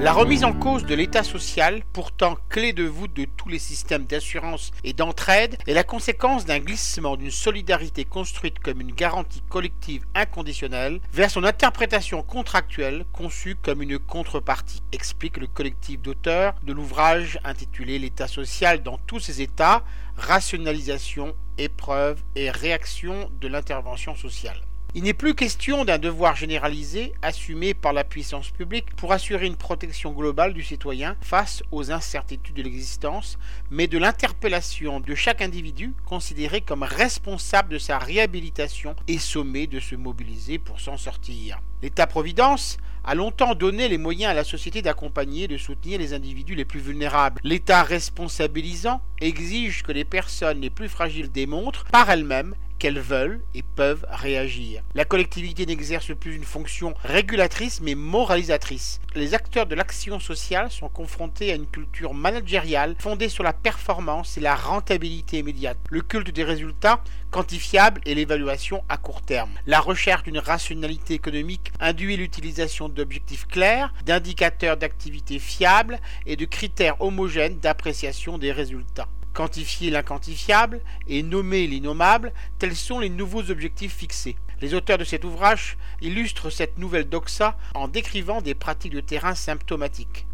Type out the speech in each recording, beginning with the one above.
La remise en cause de l'État social, pourtant clé de voûte de tous les systèmes d'assurance et d'entraide, est la conséquence d'un glissement d'une solidarité construite comme une garantie collective inconditionnelle vers son interprétation contractuelle conçue comme une contrepartie, explique le collectif d'auteurs de l'ouvrage intitulé L'État social dans tous ses états, rationalisation, épreuve et réaction de l'intervention sociale. Il n'est plus question d'un devoir généralisé assumé par la puissance publique pour assurer une protection globale du citoyen face aux incertitudes de l'existence, mais de l'interpellation de chaque individu considéré comme responsable de sa réhabilitation et sommé de se mobiliser pour s'en sortir. L'État-providence a longtemps donné les moyens à la société d'accompagner et de soutenir les individus les plus vulnérables. L'État responsabilisant exige que les personnes les plus fragiles démontrent par elles-mêmes qu'elles veulent et peuvent réagir. La collectivité n'exerce plus une fonction régulatrice mais moralisatrice. Les acteurs de l'action sociale sont confrontés à une culture managériale fondée sur la performance et la rentabilité immédiate, le culte des résultats quantifiables et l'évaluation à court terme. La recherche d'une rationalité économique induit l'utilisation d'objectifs clairs, d'indicateurs d'activité fiables et de critères homogènes d'appréciation des résultats quantifier l'inquantifiable et nommer l'innommable, tels sont les nouveaux objectifs fixés. Les auteurs de cet ouvrage illustrent cette nouvelle doxa en décrivant des pratiques de terrain symptomatiques.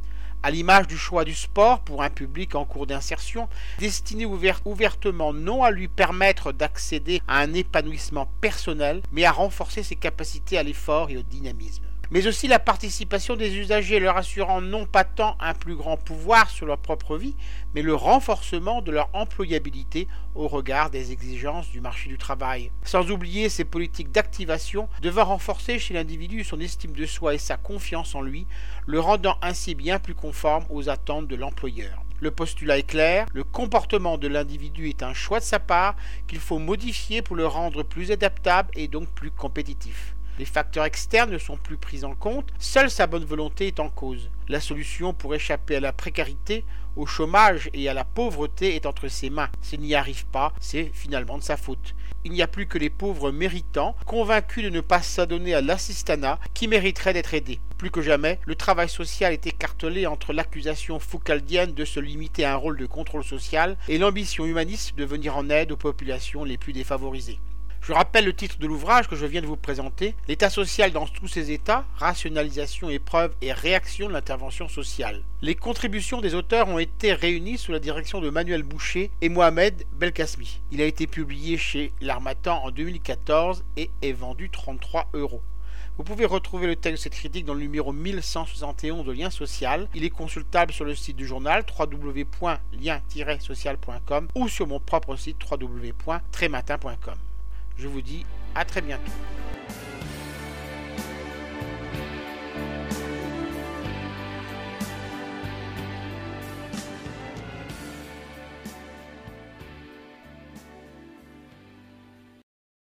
À l'image du choix du sport pour un public en cours d'insertion, destiné ouvertement non à lui permettre d'accéder à un épanouissement personnel, mais à renforcer ses capacités à l'effort et au dynamisme mais aussi la participation des usagers leur assurant non pas tant un plus grand pouvoir sur leur propre vie, mais le renforcement de leur employabilité au regard des exigences du marché du travail. Sans oublier ces politiques d'activation devant renforcer chez l'individu son estime de soi et sa confiance en lui, le rendant ainsi bien plus conforme aux attentes de l'employeur. Le postulat est clair, le comportement de l'individu est un choix de sa part qu'il faut modifier pour le rendre plus adaptable et donc plus compétitif. Les facteurs externes ne sont plus pris en compte, seule sa bonne volonté est en cause. La solution pour échapper à la précarité, au chômage et à la pauvreté est entre ses mains. S'il n'y arrive pas, c'est finalement de sa faute. Il n'y a plus que les pauvres méritants, convaincus de ne pas s'adonner à l'assistanat, qui mériteraient d'être aidés. Plus que jamais, le travail social est écartelé entre l'accusation foucaldienne de se limiter à un rôle de contrôle social et l'ambition humaniste de venir en aide aux populations les plus défavorisées. Je rappelle le titre de l'ouvrage que je viens de vous présenter, L'État social dans tous ses états, rationalisation, épreuve et réaction de l'intervention sociale. Les contributions des auteurs ont été réunies sous la direction de Manuel Boucher et Mohamed Belkasmi. Il a été publié chez L'Armatan en 2014 et est vendu 33 euros. Vous pouvez retrouver le texte de cette critique dans le numéro 1171 de Lien Social. Il est consultable sur le site du journal www.lien-social.com ou sur mon propre site www.trématin.com. Je vous dis à très bientôt.